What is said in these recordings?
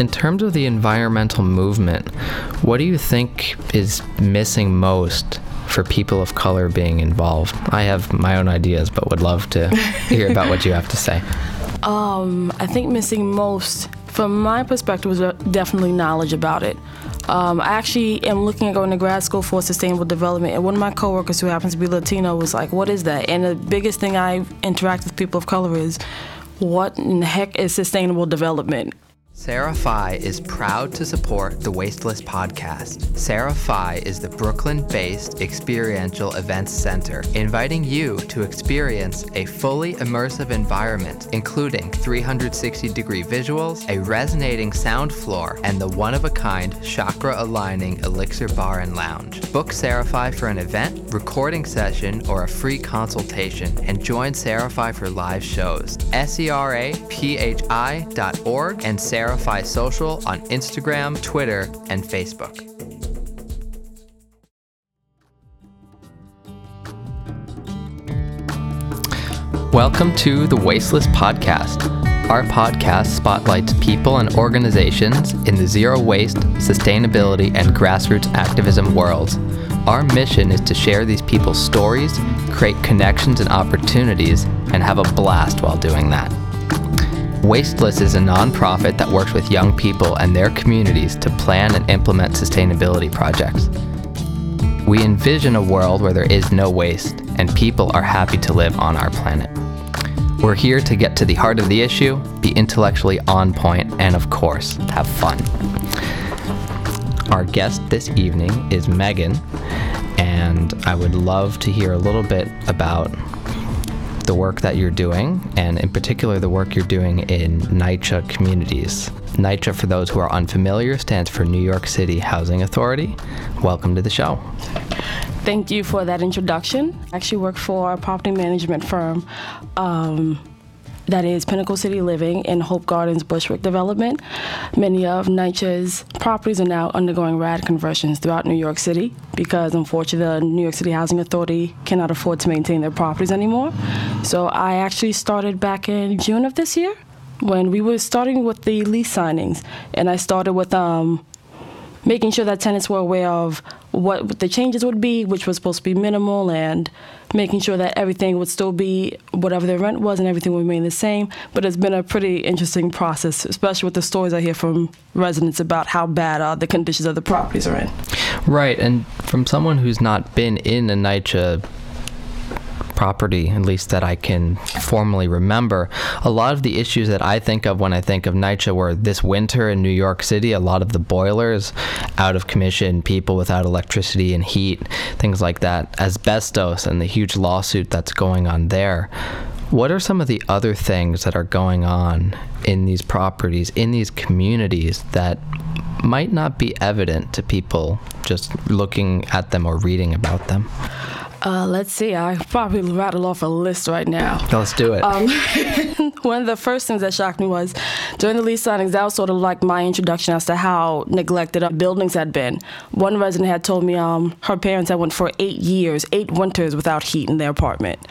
in terms of the environmental movement, what do you think is missing most for people of color being involved? I have my own ideas, but would love to hear about what you have to say. Um, I think missing most, from my perspective, was uh, definitely knowledge about it. Um, I actually am looking at going to grad school for sustainable development, and one of my coworkers who happens to be Latino was like, "What is that?" And the biggest thing I interact with people of color is, "What in the heck is sustainable development?" Sarah is proud to support the Wasteless podcast. Sarah is the Brooklyn based experiential events center, inviting you to experience a fully immersive environment, including 360 degree visuals, a resonating sound floor, and the one of a kind chakra aligning Elixir Bar and Lounge. Book Sarah for an event, recording session, or a free consultation, and join Fi for live shows. S E R A P H I dot org and Sarah Verify Social on Instagram, Twitter, and Facebook. Welcome to the Wasteless Podcast. Our podcast spotlights people and organizations in the zero waste, sustainability, and grassroots activism worlds. Our mission is to share these people's stories, create connections and opportunities, and have a blast while doing that. Wasteless is a nonprofit that works with young people and their communities to plan and implement sustainability projects. We envision a world where there is no waste and people are happy to live on our planet. We're here to get to the heart of the issue, be intellectually on point, and of course, have fun. Our guest this evening is Meagan, and I would love to hear a little bit about the work that you're doing, and in particular, the work you're doing in NYCHA communities. NYCHA, for those who are unfamiliar, stands for New York City Housing Authority. Welcome to the show. Thank you for that introduction. I actually work for a property management firm. Um, that is Pinnacle City Living in Hope Gardens Bushwick development. Many of NYCHA's properties are now undergoing RAD conversions throughout New York City because unfortunately the New York City Housing Authority cannot afford to maintain their properties anymore. So I actually started back in June of this year when we were starting with the lease signings and I started with um, making sure that tenants were aware of what the changes would be, which was supposed to be minimal, and making sure that everything would still be whatever the rent was and everything would remain the same. But it's been a pretty interesting process, especially with the stories I hear from residents about how bad uh, the conditions of the properties are in. Right, and from someone who's not been in a NYCHA property, at least that I can formally remember. A lot of the issues that I think of when I think of NYCHA were this winter in New York City, a lot of the boilers out of commission, people without electricity and heat, things like that, asbestos, and the huge lawsuit that's going on there. What are some of the other things that are going on in these properties, in these communities that might not be evident to people just looking at them or reading about them? Uh, let's see. I probably rattle off a list right now. Let's do it. Um, one of the first things that shocked me was during the lease signings, that was sort of like my introduction as to how neglected our buildings had been. One resident had told me um, her parents had went for eight years, eight winters without heat in their apartment.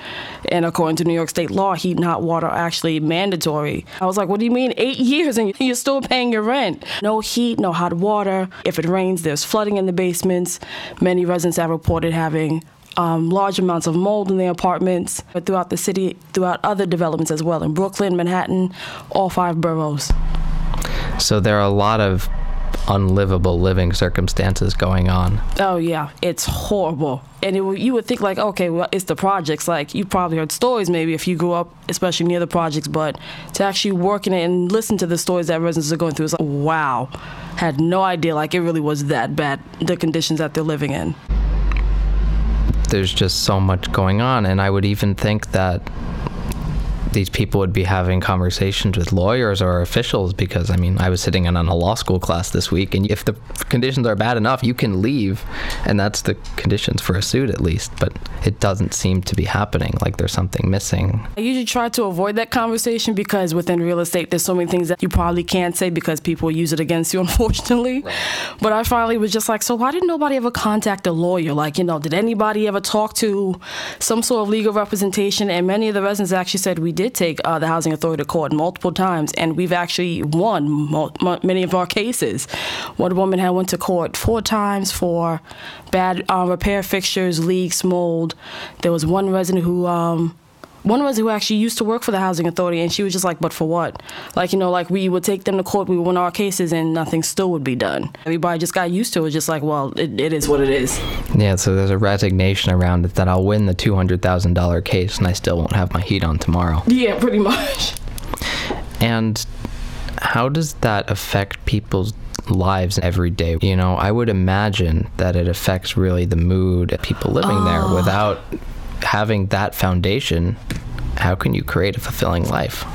And according to New York state law, heat and hot water are actually mandatory. I was like, what do you mean, eight years and you're still paying your rent? No heat, no hot water. If it rains, there's flooding in the basements. Many residents have reported having um, large amounts of mold in their apartments, but throughout the city, throughout other developments as well, in Brooklyn, Manhattan, all five boroughs. So there are a lot of unlivable living circumstances going on. Oh yeah, it's horrible. And it, you would think like, okay, well, it's the projects. Like you probably heard stories maybe if you grew up, especially near the projects. But to actually work in it and listen to the stories that residents are going through, is like, wow, had no idea. Like it really was that bad. The conditions that they're living in there's just so much going on. And I would even think that these people would be having conversations with lawyers or officials because I mean I was sitting in on a law school class this week and if the conditions are bad enough you can leave and that's the conditions for a suit at least but it doesn't seem to be happening like there's something missing. I usually try to avoid that conversation because within real estate there's so many things that you probably can't say because people use it against you unfortunately. Right. But I finally was just like so why didn't nobody ever contact a lawyer like you know did anybody ever talk to some sort of legal representation and many of the residents actually said we did take uh, the housing authority to court multiple times, and we've actually won many of our cases. One woman had went to court four times for bad uh, repair fixtures, leaks, mold. There was one resident who. Um, one was who actually used to work for the housing authority and she was just like but for what like you know like we would take them to court we would win our cases and nothing still would be done everybody just got used to it just like well it, it is what it is Yeah, so there's a resignation around it that I'll win the $200,000 case and I still won't have my heat on tomorrow. yeah pretty much And how does that affect people's lives every day? You know, I would imagine that it affects really the mood of people living there. Ah. Without having that foundation, how can you create a fulfilling life?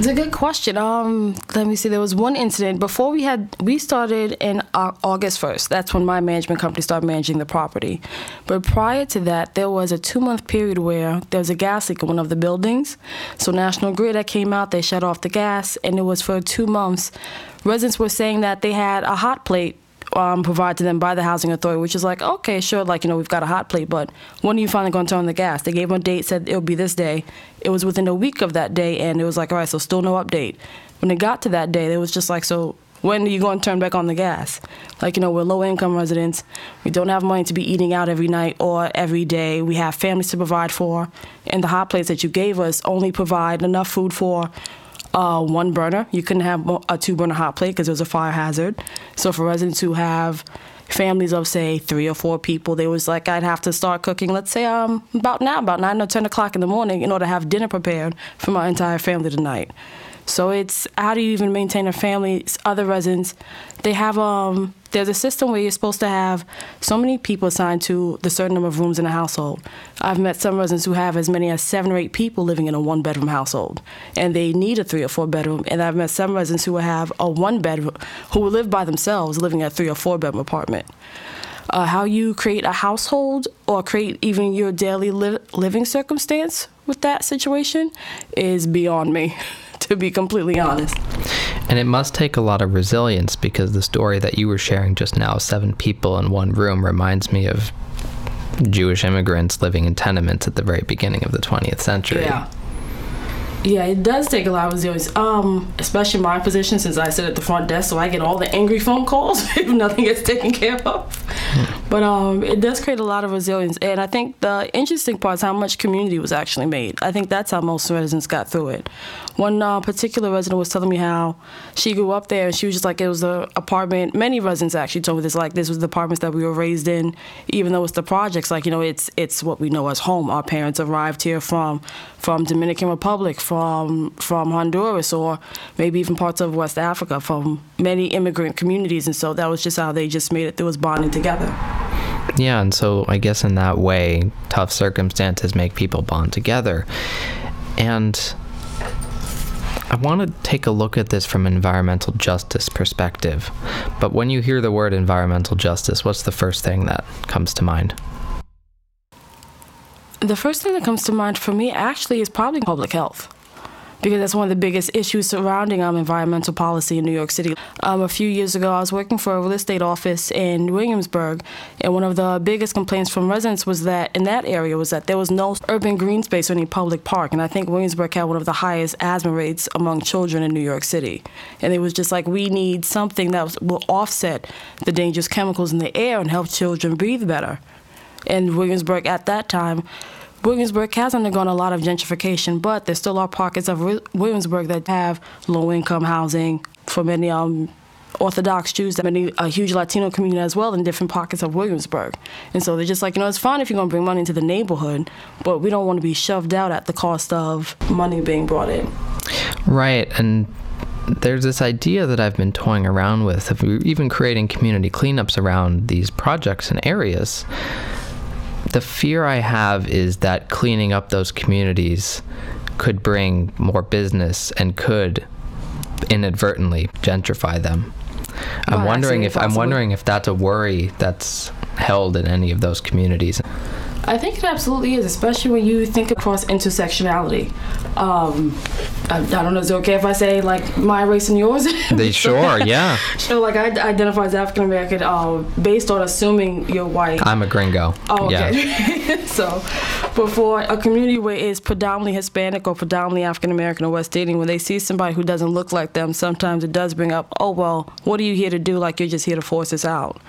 It's a good question. Um, let me see. There was one incident before we had we started in August first. That's when my management company started managing the property. But prior to that, there was a two month period where there was a gas leak in one of the buildings. So National Grid that came out, they shut off the gas, and it was for two months. Residents were saying that they had a hot plate um, provided to them by the housing authority, which is like, okay, sure, like, you know, we've got a hot plate, but when are you finally going to turn on the gas? They gave them a date, said it'll be this day. It was within a week of that day, and it was like, all right, so still no update. When it got to that day, it was just like, so when are you going to turn back on the gas? Like, you know, we're low income residents. We don't have money to be eating out every night or every day. We have families to provide for. And the hot plates that you gave us only provide enough food for uh, one burner. You couldn't have a two burner hot plate because it was a fire hazard. So for residents who have families of say three or four people, they was like I'd have to start cooking. Let's say um about now, about nine or ten o'clock in the morning, in order to have dinner prepared for my entire family tonight. So it's how do you even maintain a family? Other residents, they have um. There's a system where you're supposed to have so many people assigned to the certain number of rooms in a household. I've met some residents who have as many as seven or eight people living in a one bedroom household, and they need a three or four bedroom. And I've met some residents who have a one bedroom, who live by themselves, living in a three or four bedroom apartment. Uh, how you create a household or create even your daily li- living circumstance with that situation is beyond me, to be completely honest. And it must take a lot of resilience because the story that you were sharing just now, seven people in one room, reminds me of Jewish immigrants living in tenements at the very beginning of the 20th century. Yeah. Yeah, it does take a lot of resilience. Um, especially my position since I sit at the front desk, so I get all the angry phone calls if nothing gets taken care of. But um, it does create a lot of resilience, and I think the interesting part is how much community was actually made. I think that's how most residents got through it. One uh, particular resident was telling me how she grew up there, and she was just like, it was the apartment. Many residents actually told me this, like this was the apartments that we were raised in, even though it's the projects. Like you know, it's it's what we know as home. Our parents arrived here from from Dominican Republic, from from Honduras, or maybe even parts of West Africa, from many immigrant communities, and so that was just how they just made it. There was bonding together. Yeah, and so I guess in that way, tough circumstances make people bond together. And I want to take a look at this from an environmental justice perspective. But when you hear the word environmental justice, what's the first thing that comes to mind? The first thing that comes to mind for me actually is probably public health. Because that's one of the biggest issues surrounding um, environmental policy in New York City. Um, a few years ago, I was working for a real estate office in Williamsburg, and one of the biggest complaints from residents was that in that area was that there was no urban green space or any public park. And I think Williamsburg had one of the highest asthma rates among children in New York City. And it was just like we need something that will offset the dangerous chemicals in the air and help children breathe better. And Williamsburg at that time Williamsburg has undergone a lot of gentrification, but there still are pockets of Williamsburg that have low income housing for many um, Orthodox Jews, that many a huge Latino community as well in different pockets of Williamsburg. And so they're just like, you know, it's fine if you're going to bring money into the neighborhood, but we don't want to be shoved out at the cost of money being brought in. Right, and there's this idea that I've been toying around with of even creating community cleanups around these projects and areas. The fear I have is that cleaning up those communities could bring more business and could inadvertently gentrify them. I'm Well, wondering if I'm wondering if that's a worry that's held in any of those communities. I think it absolutely is, especially when you think across intersectionality. Um, I, I don't know, is it okay if I say like my race and yours? They sure, yeah. So like I identify as African American uh, based on assuming you're white. I'm a gringo. Oh, okay. Yeah. so, for a community where it's predominantly Hispanic or predominantly African American or West Indian, when they see somebody who doesn't look like them, sometimes it does bring up, oh, well, what are you here to do? Like you're just here to force us out.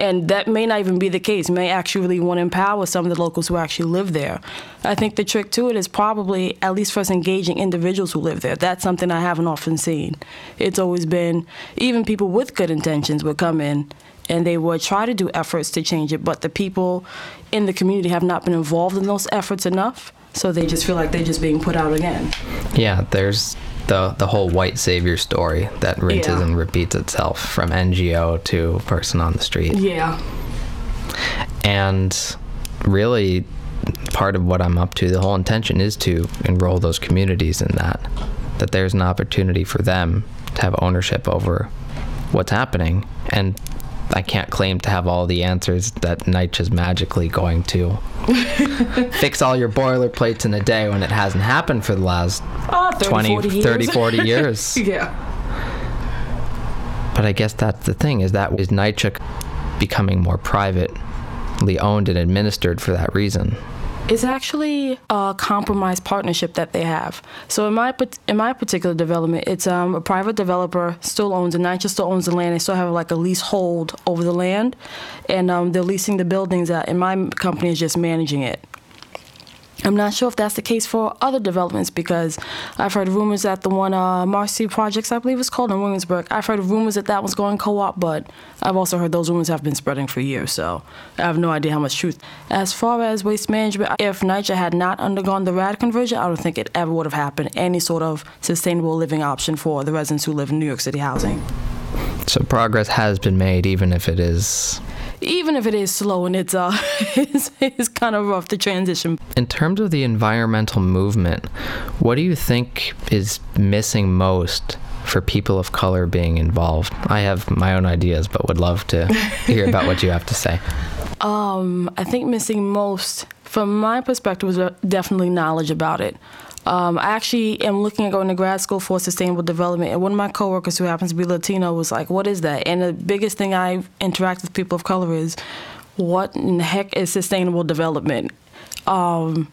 And that may not even be the case. May actually want to empower some of the locals who actually live there. I think the trick to it is probably, at least for us engaging individuals who live there. That's something I haven't often seen. It's always been, even people with good intentions would come in and they would try to do efforts to change it, but the people in the community have not been involved in those efforts enough, so they just feel like they're just being put out again. Yeah, there's the the whole white savior story that rinses Yeah. and repeats itself from NGO to person on the street. Yeah. And really, part of what I'm up to, the whole intention is to enroll those communities in that. That there's an opportunity for them to have ownership over what's happening. And I can't claim to have all the answers that NYCHA is magically going to fix all your boilerplates in a day when it hasn't happened for the last Oh, 30, 20, 40 years. 30, 40 years. yeah. But I guess that's the thing is that is NYCHA becoming more privately owned and administered for that reason. It's actually a compromise partnership that they have. So in my in my particular development, it's um, a private developer still owns it. NYCHA still owns the land. They still have like a leasehold over the land, and um, they're leasing the buildings out. And my company is just managing it. I'm not sure if that's the case for other developments because I've heard rumors that the one uh, Marcy Projects, I believe it's called in Williamsburg, I've heard rumors that that one's going co-op, but I've also heard those rumors have been spreading for years, so I have no idea how much truth. As far as waste management, if NYCHA had not undergone the RAD conversion, I don't think it ever would have happened. Any sort of sustainable living option for the residents who live in New York City housing. So progress has been made, even if it is. Even if it is slow and it's uh, it's, it's kind of rough to transition. In terms of the environmental movement, what do you think is missing most for people of color being involved? I have my own ideas, but would love to hear about what you have to say. Um, I think missing most, from my perspective, was uh, definitely knowledge about it. Um, I actually am looking at going to grad school for sustainable development, and one of my coworkers who happens to be Latino was like, "What is that?" And the biggest thing I interact with people of color is, "What in the heck is sustainable development?" Um,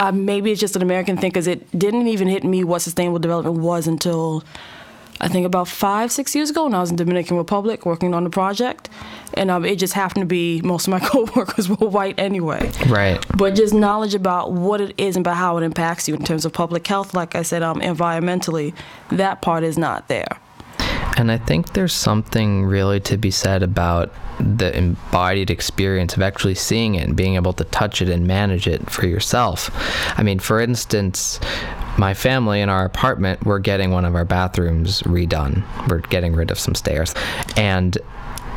uh, maybe it's just an American thing because it didn't even hit me what sustainable development was until I think about five, six years ago when I was in Dominican Republic working on the project, and um, it just happened to be most of my coworkers were white anyway. Right. But just knowledge about what it is and about how it impacts you in terms of public health, like I said, um, environmentally, that part is not there. And I think there's something really to be said about the embodied experience of actually seeing it and being able to touch it and manage it for yourself. I mean, for instance, my family in our apartment, we're getting one of our bathrooms redone. We're getting rid of some stairs. And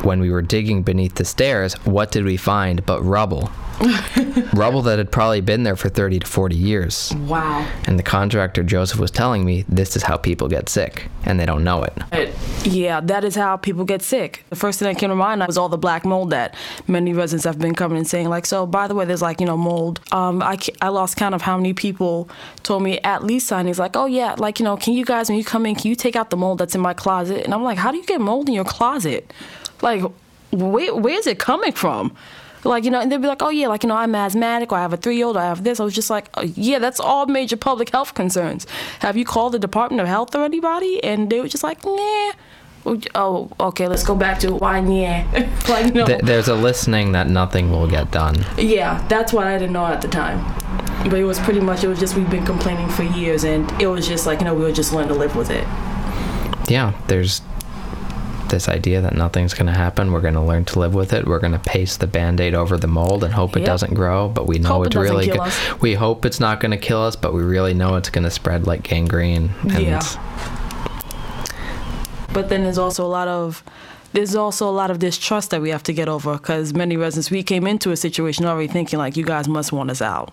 when we were digging beneath the stairs, what did we find but rubble? rubble that had probably been there for 30 to 40 years. Wow. And the contractor, Joseph, was telling me this is how people get sick, and they don't know it. Yeah, that is how people get sick. The first thing that came to mind was all the black mold that many residents have been coming and saying, like, so by the way, there's like, you know, mold. Um, I, I lost count of how many people told me at least signings, like, oh yeah, like, you know, can you guys, when you come in, can you take out the mold that's in my closet? And I'm like, how do you get mold in your closet? Like, where, where's it coming from? Like, you know, and they'd be like, oh, yeah, like, you know, I'm asthmatic or I have a three year old, I have this. I was just like, oh, yeah, that's all major public health concerns. Have you called the Department of Health or anybody? And they were just like, nah. Oh, oh okay, let's go back to why, yeah. like, Th- there's a listening that nothing will get done. yeah, that's what I didn't know at the time. But it was pretty much, it was just, we've been complaining for years, and it was just like, you know, we were just learning to live with it. Yeah, there's this idea that nothing's going to happen. We're going to learn to live with it. We're going to paste the band-aid over the mold and hope it Yep. doesn't grow, but we know Hope it it's doesn't really go- we hope it's not going to kill us, but we really know it's going to spread like gangrene. And Yeah. but then there's also a lot of there's also a lot of distrust that we have to get over because many residents we came into a situation already thinking like you guys must want us out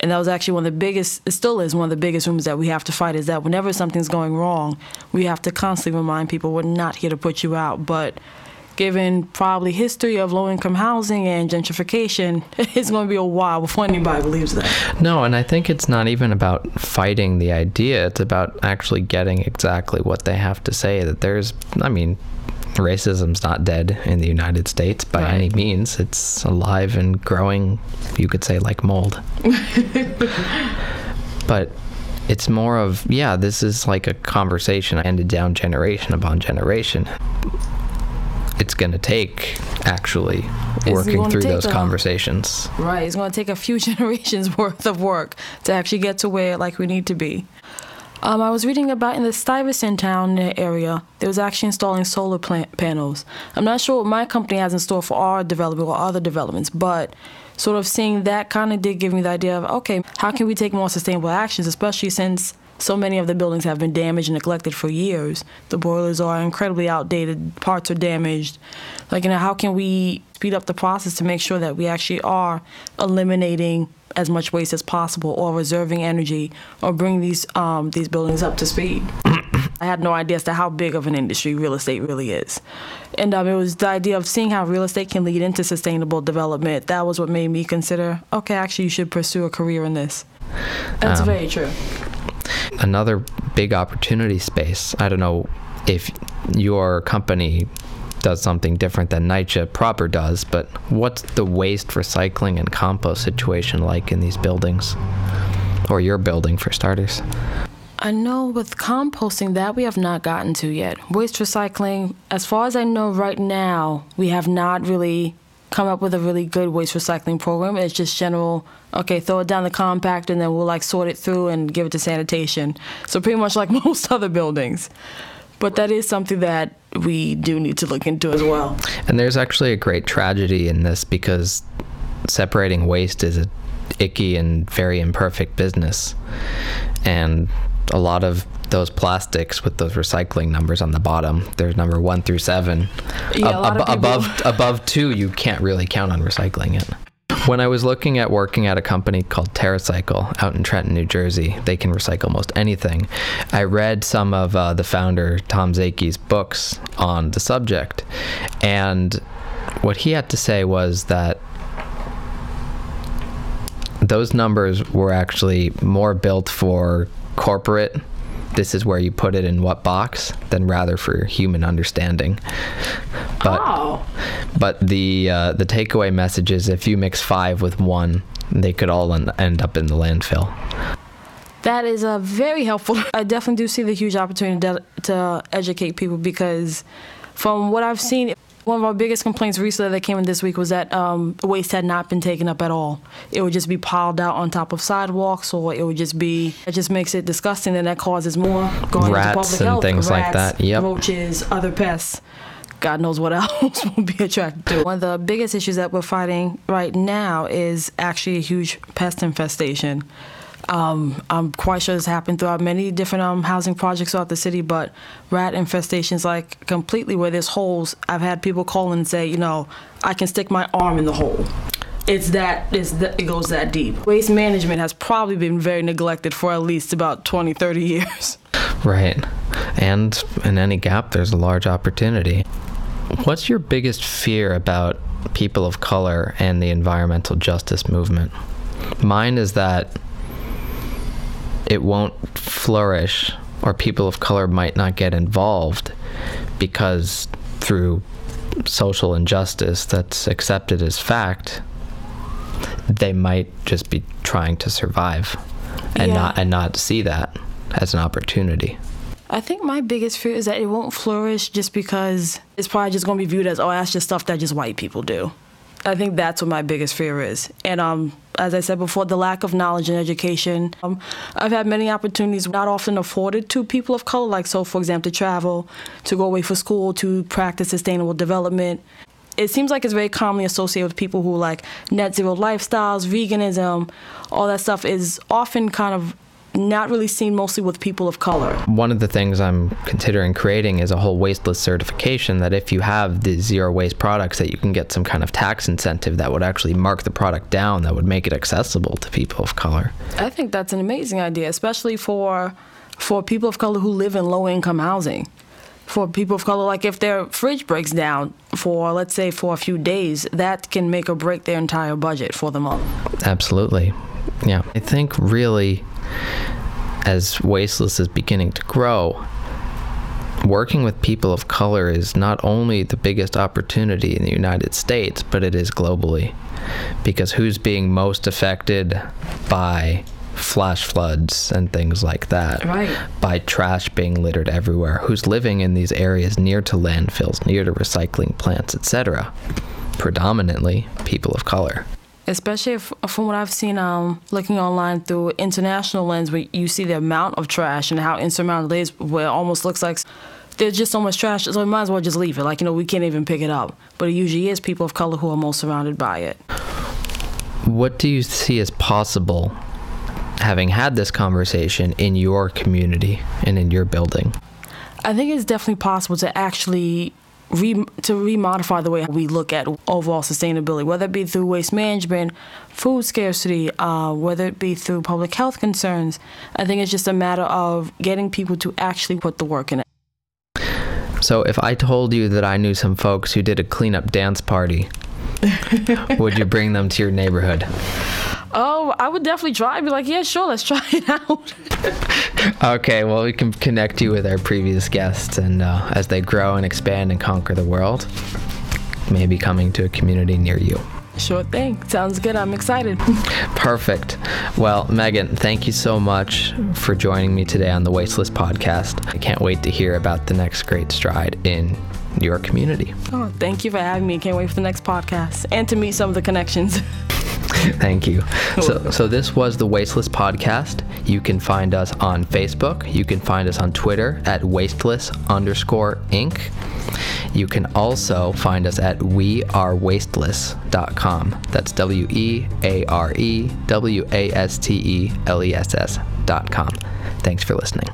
and that was actually one of the biggest it still is one of the biggest rooms that we have to fight is that whenever something's going wrong we have to constantly remind people we're not here to put you out but given probably history of low income housing and gentrification, it's going to be a while before anybody believes that. No, and I think it's not even about fighting the idea. It's about actually getting exactly what they have to say. That there's, I mean, racism's not dead in the United States by Right. any means. It's alive and growing, you could say, like mold. but it's more of, yeah, this is like a conversation handed down generation upon generation. It's going to take actually working through those a- conversations. Right. It's going to take a few generations worth of work to actually get to where like we need to be. Um, I was reading about in the Stuyvesant town area, there was actually installing solar panels. I'm not sure what my company has in store for our development or other developments, but sort of seeing that kind of did give me the idea of okay, how can we take more sustainable actions, especially since so many of the buildings have been damaged and neglected for years. The boilers are incredibly outdated, parts are damaged. Like, you know, how can we speed up the process to make sure that we actually are eliminating as much waste as possible or reserving energy or bring these um, these buildings up to speed? I had no idea as to how big of an industry real estate really is. And um, it was the idea of seeing how real estate can lead into sustainable development. That was what made me consider, okay, actually, you should pursue a career in this. That's Um, very true. Another big opportunity space. I don't know if your company does something different than NYCHA proper does, but what's the waste recycling and compost situation like in these buildings? Or your building, for starters? I know with composting that we have not gotten to yet. Waste recycling, as far as I know right now, we have not really come up with a really good waste recycling program. It's just general, okay, throw it down the compact and then we'll like sort it through and give it to sanitation. So pretty much like most other buildings. But that is something that we do need to look into as well. And there's actually a great tragedy in this because separating waste is a icky and very imperfect business. And a lot of those plastics with those recycling numbers on the bottom, there's number one through seven. Yeah, a of above above two, you can't really count on recycling it. When I was looking at working at a company called TerraCycle out in Trenton, New Jersey, they can recycle most anything. I read some of uh, the founder Tom Szaky's books on the subject, and what he had to say was that those numbers were actually more built for corporate this is where you put it in what box than rather for human understanding but Oh. but the uh, the takeaway message is if you mix five with one they could all en- end up in the landfill That is uh, very helpful. I definitely do see the huge opportunity to, to educate people because, from what I've seen, one of our biggest complaints recently that came in this week was that um, waste had not been taken up at all. It would just be piled out on top of sidewalks, or it would just be. It just makes it disgusting, and that causes more going Rats into public and health. things like Rats, that. Yep. roaches, other pests. God knows what else will be attracted to. One of the biggest issues that we're fighting right now is actually a huge pest infestation. Um, I'm quite sure this happened throughout many different um, housing projects throughout the city, but rat infestations, like completely where there's holes, I've had people call and say, you know, I can stick my arm in the hole. It's that, it's that, it goes that deep. Waste management has probably been very neglected for at least about 20, 30 years. right and in any gap there's a large opportunity what's your biggest fear about people of color and the environmental justice movement mine is that it won't flourish or people of color might not get involved because through social injustice that's accepted as fact they might just be trying to survive and Yeah. not and not see that as an opportunity I think my biggest fear is that it won't flourish just because it's probably just going to be viewed as, oh, that's just stuff that just white people do. I think that's what my biggest fear is. And um, as I said before, the lack of knowledge and education. Um, I've had many opportunities not often afforded to people of color, like, so for example, to travel, to go away for school, to practice sustainable development. It seems like it's very commonly associated with people who like net zero lifestyles, veganism, all that stuff is often kind of not really seen mostly with people of color. one of the things I'm considering creating is a whole wasteless certification that if you have the zero waste products that you can get some kind of tax incentive that would actually mark the product down that would make it accessible to people of color. I think that's an amazing idea, especially for for people of color who live in low income housing. for people of color. Like if their fridge breaks down for, let's say, for a few days, that can make or break their entire budget for the month. Absolutely. Yeah. I think really, as Wasteless is beginning to grow, working with people of color is not only the biggest opportunity in the United States, but it is globally. Because who's being most affected by flash floods and things like that? Right. By trash being littered everywhere? Who's living in these areas near to landfills, near to recycling plants, etc.? Predominantly people of color especially if, from what I've seen, um, looking online through international lens, where you see the amount of trash and how insurmountable it is, where it almost looks like there's just so much trash, so we might as well just leave it. Like, you know, we can't even pick it up. But it usually is people of color who are most surrounded by it. What do you see as possible having had this conversation in your community and in your building? I think it's definitely possible to actually re, to remodify the way we look at overall sustainability, whether it be through waste management, food scarcity, uh, whether it be through public health concerns. I think it's just a matter of getting people to actually put the work in it. So, if I told you that I knew some folks who did a cleanup dance party, would you bring them to your neighborhood? Oh, I would definitely try. I'd be like, yeah, sure, let's try it out. okay, well, we can connect you with our previous guests, and uh, as they grow and expand and conquer the world, maybe coming to a community near you. Sure thing. Sounds good. I'm excited. Perfect. Well, Meagan, thank you so much for joining me today on the Wasteless podcast. I can't wait to hear about the next great stride in your community. Oh, thank you for having me. Can't wait for the next podcast and to meet some of the connections. Thank you. So, so this was the Wasteless podcast. You can find us on Facebook. You can find us on Twitter at wasteless underscore inc. You can also find us at wearewasteless.com. That's W E A R E W A S T E L E S S.com. Thanks for listening.